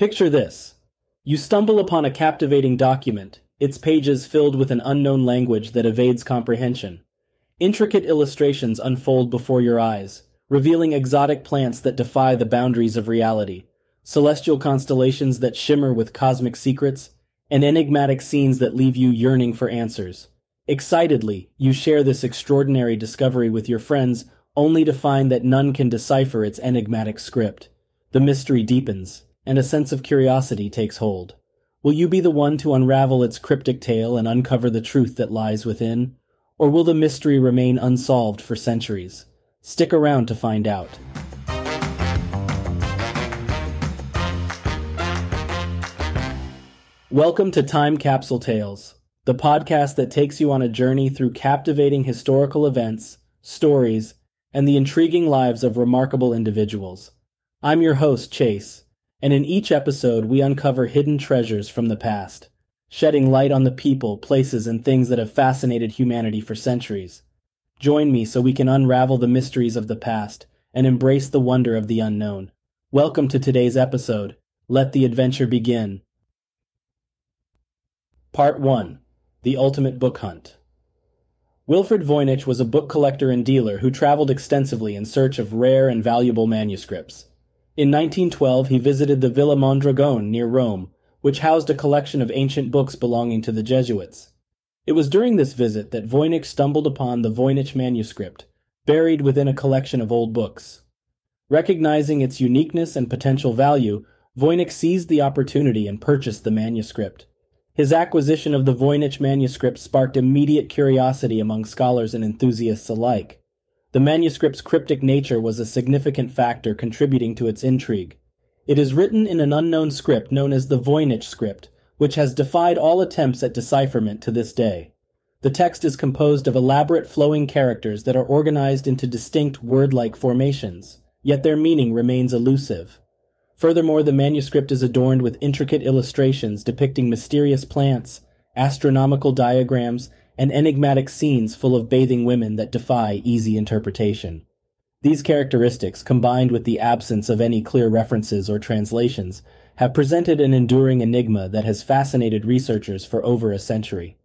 Picture this. You stumble upon a captivating document, its pages filled with an unknown language that evades comprehension. Intricate illustrations unfold before your eyes, revealing exotic plants that defy the boundaries of reality, celestial constellations that shimmer with cosmic secrets, and enigmatic scenes that leave you yearning for answers. Excitedly, you share this extraordinary discovery with your friends, only to find that none can decipher its enigmatic script. The mystery deepens, and a sense of curiosity takes hold. Will you be the one to unravel its cryptic tale and uncover the truth that lies within? Or will the mystery remain unsolved for centuries? Stick around to find out. Welcome to Time Capsule Tales, the podcast that takes you on a journey through captivating historical events, stories, and the intriguing lives of remarkable individuals. I'm your host, Chase, and in each episode we uncover hidden treasures from the past, shedding light on the people, places, and things that have fascinated humanity for centuries. Join me so we can unravel the mysteries of the past and embrace the wonder of the unknown. Welcome to today's episode. Let the adventure begin. Part 1 The Ultimate Book Hunt. Wilfrid Voynich was a book collector and dealer who traveled extensively in search of rare and valuable manuscripts. In 1912, he visited the Villa Mondragone near Rome, which housed a collection of ancient books belonging to the Jesuits. It was during this visit that Voynich stumbled upon the Voynich manuscript, buried within a collection of old books. Recognizing its uniqueness and potential value, Voynich seized the opportunity and purchased the manuscript. His acquisition of the Voynich manuscript sparked immediate curiosity among scholars and enthusiasts alike. The manuscript's cryptic nature was a significant factor contributing to its intrigue. It is written in an unknown script known as the Voynich script, which has defied all attempts at decipherment to this day. The text is composed of elaborate flowing characters that are organized into distinct word-like formations, yet their meaning remains elusive. Furthermore, the manuscript is adorned with intricate illustrations depicting mysterious plants, astronomical diagrams, and enigmatic scenes full of bathing women that defy easy interpretation. These characteristics, combined with the absence of any clear references or translations, have presented an enduring enigma that has fascinated researchers for over a century.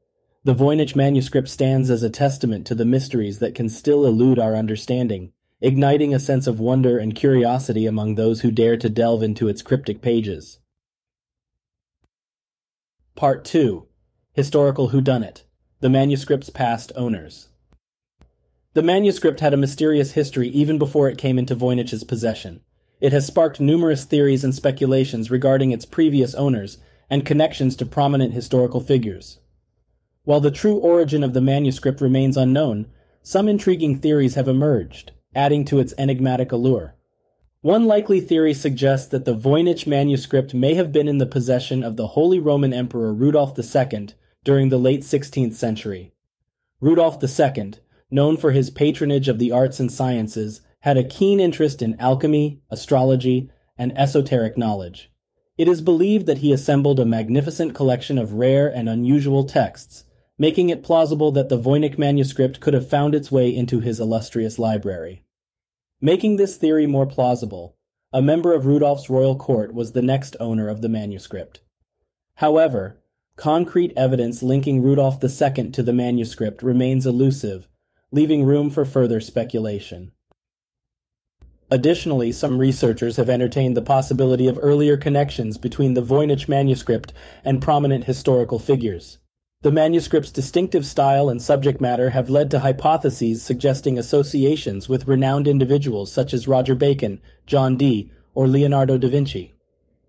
The Voynich manuscript stands as a testament to the mysteries that can still elude our understanding, igniting a sense of wonder and curiosity among those who dare to delve into its cryptic pages. Part 2 Historical Whodunit the manuscript's past owners. The manuscript had a mysterious history even before it came into Voynich's possession. It has sparked numerous theories and speculations regarding its previous owners and connections to prominent historical figures. While the true origin of the manuscript remains unknown, some intriguing theories have emerged, adding to its enigmatic allure. One likely theory suggests that the Voynich manuscript may have been in the possession of the Holy Roman Emperor Rudolf II during the late 16th century. Rudolf II, known for his patronage of the arts and sciences, had a keen interest in alchemy, astrology, and esoteric knowledge. It is believed that he assembled a magnificent collection of rare and unusual texts, making it plausible that the Voynich manuscript could have found its way into his illustrious library. Making this theory more plausible, a member of Rudolf's royal court was the next owner of the manuscript. However, Concrete evidence linking Rudolf II to the manuscript remains elusive, leaving room for further speculation. Additionally, some researchers have entertained the possibility of earlier connections between the Voynich manuscript and prominent historical figures. The manuscript's distinctive style and subject matter have led to hypotheses suggesting associations with renowned individuals such as Roger Bacon, John Dee, or Leonardo da Vinci.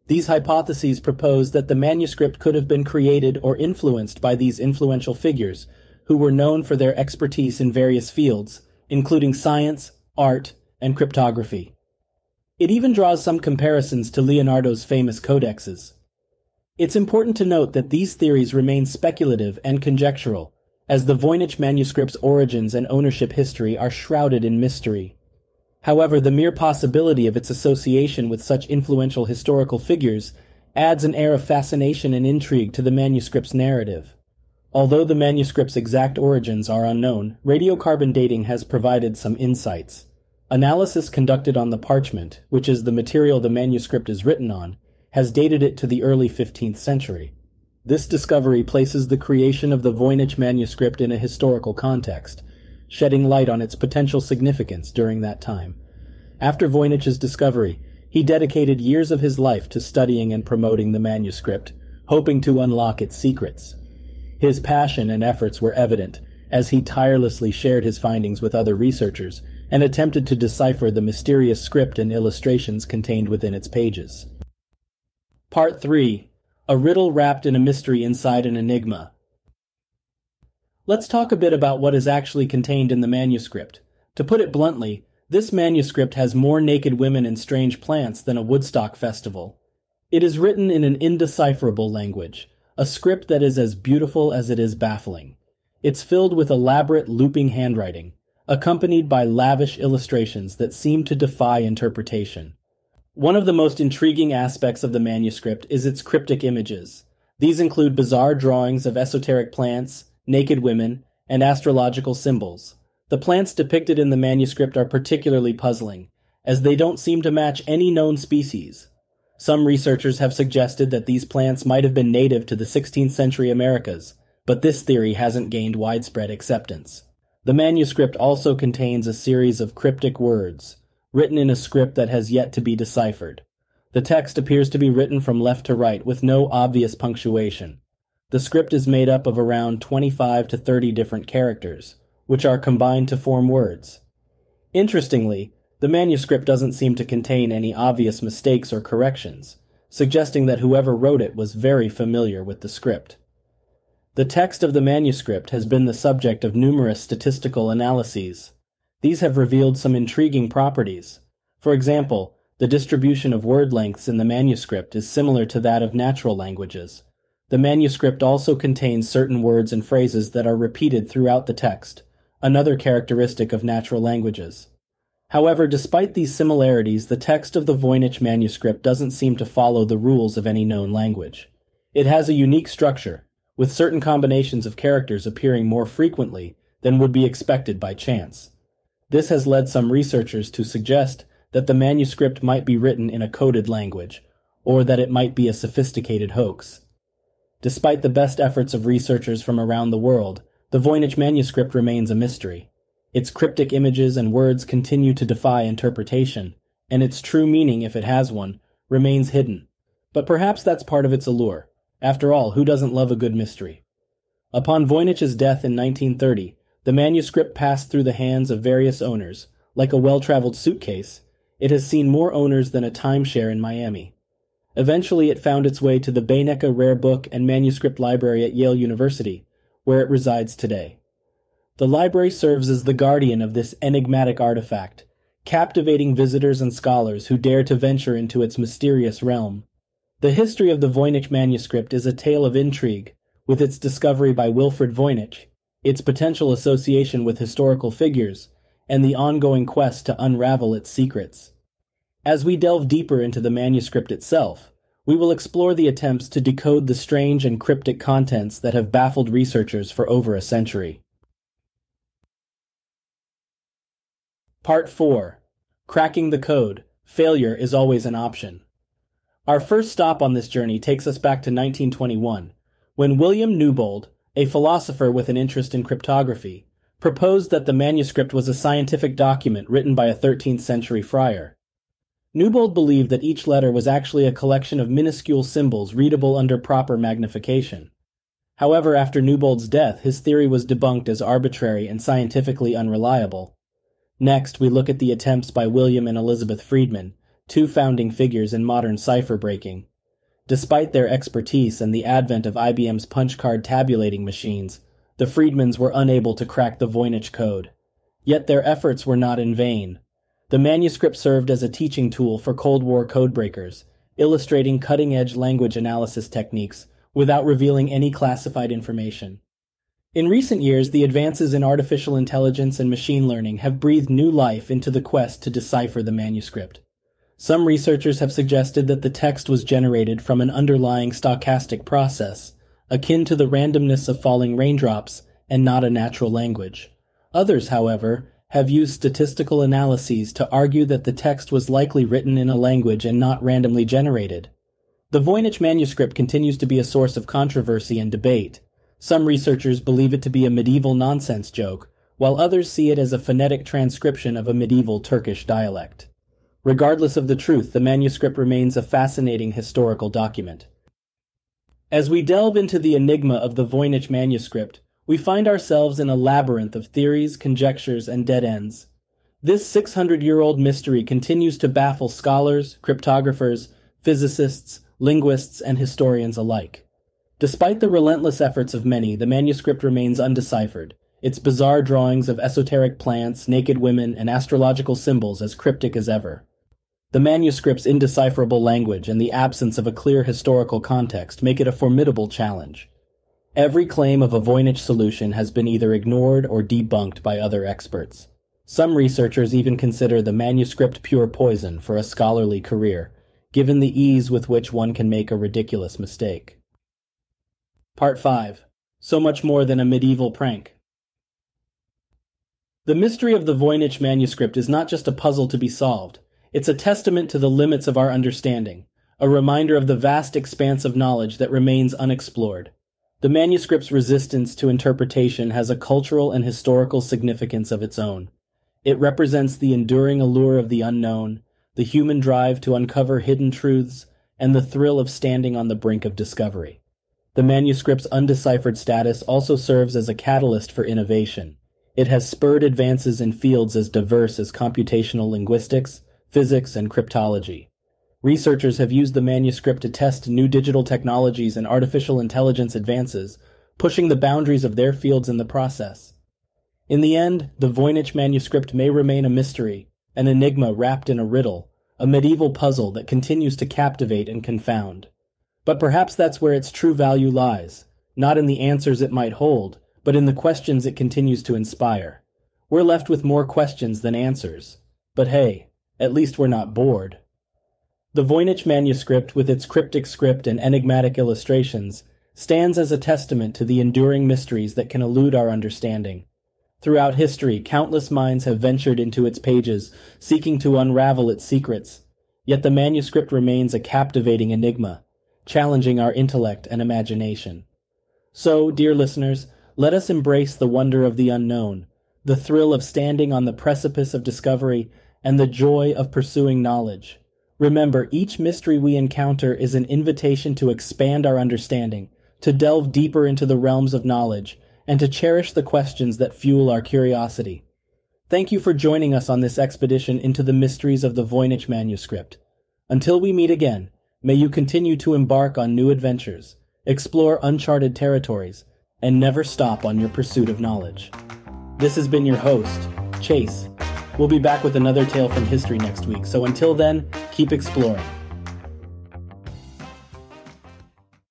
These hypotheses propose that the manuscript could have been created or influenced by these influential figures, who were known for their expertise in various fields, including science, art, and cryptography. It even draws some comparisons to Leonardo's famous codexes. It's important to note that these theories remain speculative and conjectural, as the Voynich manuscript's origins and ownership history are shrouded in mystery. However, the mere possibility of its association with such influential historical figures adds an air of fascination and intrigue to the manuscript's narrative. Although the manuscript's exact origins are unknown, radiocarbon dating has provided some insights. Analysis conducted on the parchment, which is the material the manuscript is written on, has dated it to the early 15th century. This discovery places the creation of the Voynich manuscript in a historical context, shedding light on its potential significance during that time. After Voynich's discovery, he dedicated years of his life to studying and promoting the manuscript, hoping to unlock its secrets. His passion and efforts were evident as he tirelessly shared his findings with other researchers and attempted to decipher the mysterious script and illustrations contained within its pages. Part 3 A Riddle Wrapped in a Mystery Inside an Enigma. Let's talk a bit about what is actually contained in the manuscript. To put it bluntly, this manuscript has more naked women and strange plants than a Woodstock festival. It is written in an indecipherable language, a script that is as beautiful as it is baffling. It's filled with elaborate looping handwriting, accompanied by lavish illustrations that seem to defy interpretation. One of the most intriguing aspects of the manuscript is its cryptic images. These include bizarre drawings of esoteric plants, naked women, and astrological symbols. The plants depicted in the manuscript are particularly puzzling, as they don't seem to match any known species. Some researchers have suggested that these plants might have been native to the 16th century Americas, but this theory hasn't gained widespread acceptance. The manuscript also contains a series of cryptic words, written in a script that has yet to be deciphered. The text appears to be written from left to right with no obvious punctuation. The script is made up of around 25 to 30 different characters, which are combined to form words. Interestingly, the manuscript doesn't seem to contain any obvious mistakes or corrections, suggesting that whoever wrote it was very familiar with the script. The text of the manuscript has been the subject of numerous statistical analyses. These have revealed some intriguing properties. For example, the distribution of word lengths in the manuscript is similar to that of natural languages. The manuscript also contains certain words and phrases that are repeated throughout the text, another characteristic of natural languages. However, despite these similarities, the text of the Voynich manuscript doesn't seem to follow the rules of any known language. It has a unique structure, with certain combinations of characters appearing more frequently than would be expected by chance. This has led some researchers to suggest that the manuscript might be written in a coded language, or that it might be a sophisticated hoax. Despite the best efforts of researchers from around the world, the Voynich manuscript remains a mystery. Its cryptic images and words continue to defy interpretation, and its true meaning, if it has one, remains hidden. But perhaps that's part of its allure. After all, who doesn't love a good mystery? Upon Voynich's death in 1930, the manuscript passed through the hands of various owners. Like a well traveled suitcase, it has seen more owners than a timeshare in Miami. Eventually, it found its way to the Beinecke Rare Book and Manuscript Library at Yale University, where it resides today. The library serves as the guardian of this enigmatic artifact, captivating visitors and scholars who dare to venture into its mysterious realm. The history of the Voynich manuscript is a tale of intrigue, with its discovery by Wilfrid Voynich, its potential association with historical figures, and the ongoing quest to unravel its secrets. As we delve deeper into the manuscript itself, we will explore the attempts to decode the strange and cryptic contents that have baffled researchers for over a century. Part 4 Cracking the Code Failure is Always an Option. Our first stop on this journey takes us back to 1921, when William Newbold, a philosopher with an interest in cryptography, proposed that the manuscript was a scientific document written by a 13th century friar. Newbold believed that each letter was actually a collection of minuscule symbols readable under proper magnification. However, after Newbold's death, his theory was debunked as arbitrary and scientifically unreliable, Next, we look at the attempts by William and Elizabeth Friedman, two founding figures in modern cipher breaking. Despite their expertise and the advent of IBM's punch card tabulating machines, the Friedmans were unable to crack the Voynich code. Yet their efforts were not in vain. The manuscript served as a teaching tool for Cold War codebreakers, illustrating cutting edge language analysis techniques without revealing any classified information. In recent years, the advances in artificial intelligence and machine learning have breathed new life into the quest to decipher the manuscript. Some researchers have suggested that the text was generated from an underlying stochastic process, akin to the randomness of falling raindrops, and not a natural language. Others, however, have used statistical analyses to argue that the text was likely written in a language and not randomly generated. The Voynich manuscript continues to be a source of controversy and debate. Some researchers believe it to be a medieval nonsense joke, while others see it as a phonetic transcription of a medieval Turkish dialect. Regardless of the truth, the manuscript remains a fascinating historical document. As we delve into the enigma of the Voynich manuscript, we find ourselves in a labyrinth of theories, conjectures, and dead ends. This 600 year old mystery continues to baffle scholars, cryptographers, physicists, linguists, and historians alike. Despite the relentless efforts of many, the manuscript remains undeciphered, its bizarre drawings of esoteric plants, naked women, and astrological symbols as cryptic as ever. The manuscript's indecipherable language and the absence of a clear historical context make it a formidable challenge. Every claim of a Voynich solution has been either ignored or debunked by other experts. Some researchers even consider the manuscript pure poison for a scholarly career, given the ease with which one can make a ridiculous mistake. Part 5 So Much More Than a Medieval Prank. The mystery of the Voynich manuscript is not just a puzzle to be solved, it's a testament to the limits of our understanding, a reminder of the vast expanse of knowledge that remains unexplored. The manuscript's resistance to interpretation has a cultural and historical significance of its own. It represents the enduring allure of the unknown, the human drive to uncover hidden truths, and the thrill of standing on the brink of discovery. The manuscript's undeciphered status also serves as a catalyst for innovation. It has spurred advances in fields as diverse as computational linguistics, physics, and cryptology. Researchers have used the manuscript to test new digital technologies and artificial intelligence advances, pushing the boundaries of their fields in the process. In the end, the Voynich manuscript may remain a mystery, an enigma wrapped in a riddle, a medieval puzzle that continues to captivate and confound. But perhaps that's where its true value lies, not in the answers it might hold, but in the questions it continues to inspire. We're left with more questions than answers. But hey, at least we're not bored. The Voynich manuscript, with its cryptic script and enigmatic illustrations, stands as a testament to the enduring mysteries that can elude our understanding. Throughout history, countless minds have ventured into its pages, seeking to unravel its secrets. Yet the manuscript remains a captivating enigma, challenging our intellect and imagination. So, dear listeners, let us embrace the wonder of the unknown, the thrill of standing on the precipice of discovery, and the joy of pursuing knowledge. Remember, each mystery we encounter is an invitation to expand our understanding, to delve deeper into the realms of knowledge, and to cherish the questions that fuel our curiosity. Thank you for joining us on this expedition into the mysteries of the Voynich manuscript. Until we meet again, may you continue to embark on new adventures, explore uncharted territories, and never stop on your pursuit of knowledge. This has been your host, Chase We'll be back with another tale from history next week, so until then, keep exploring.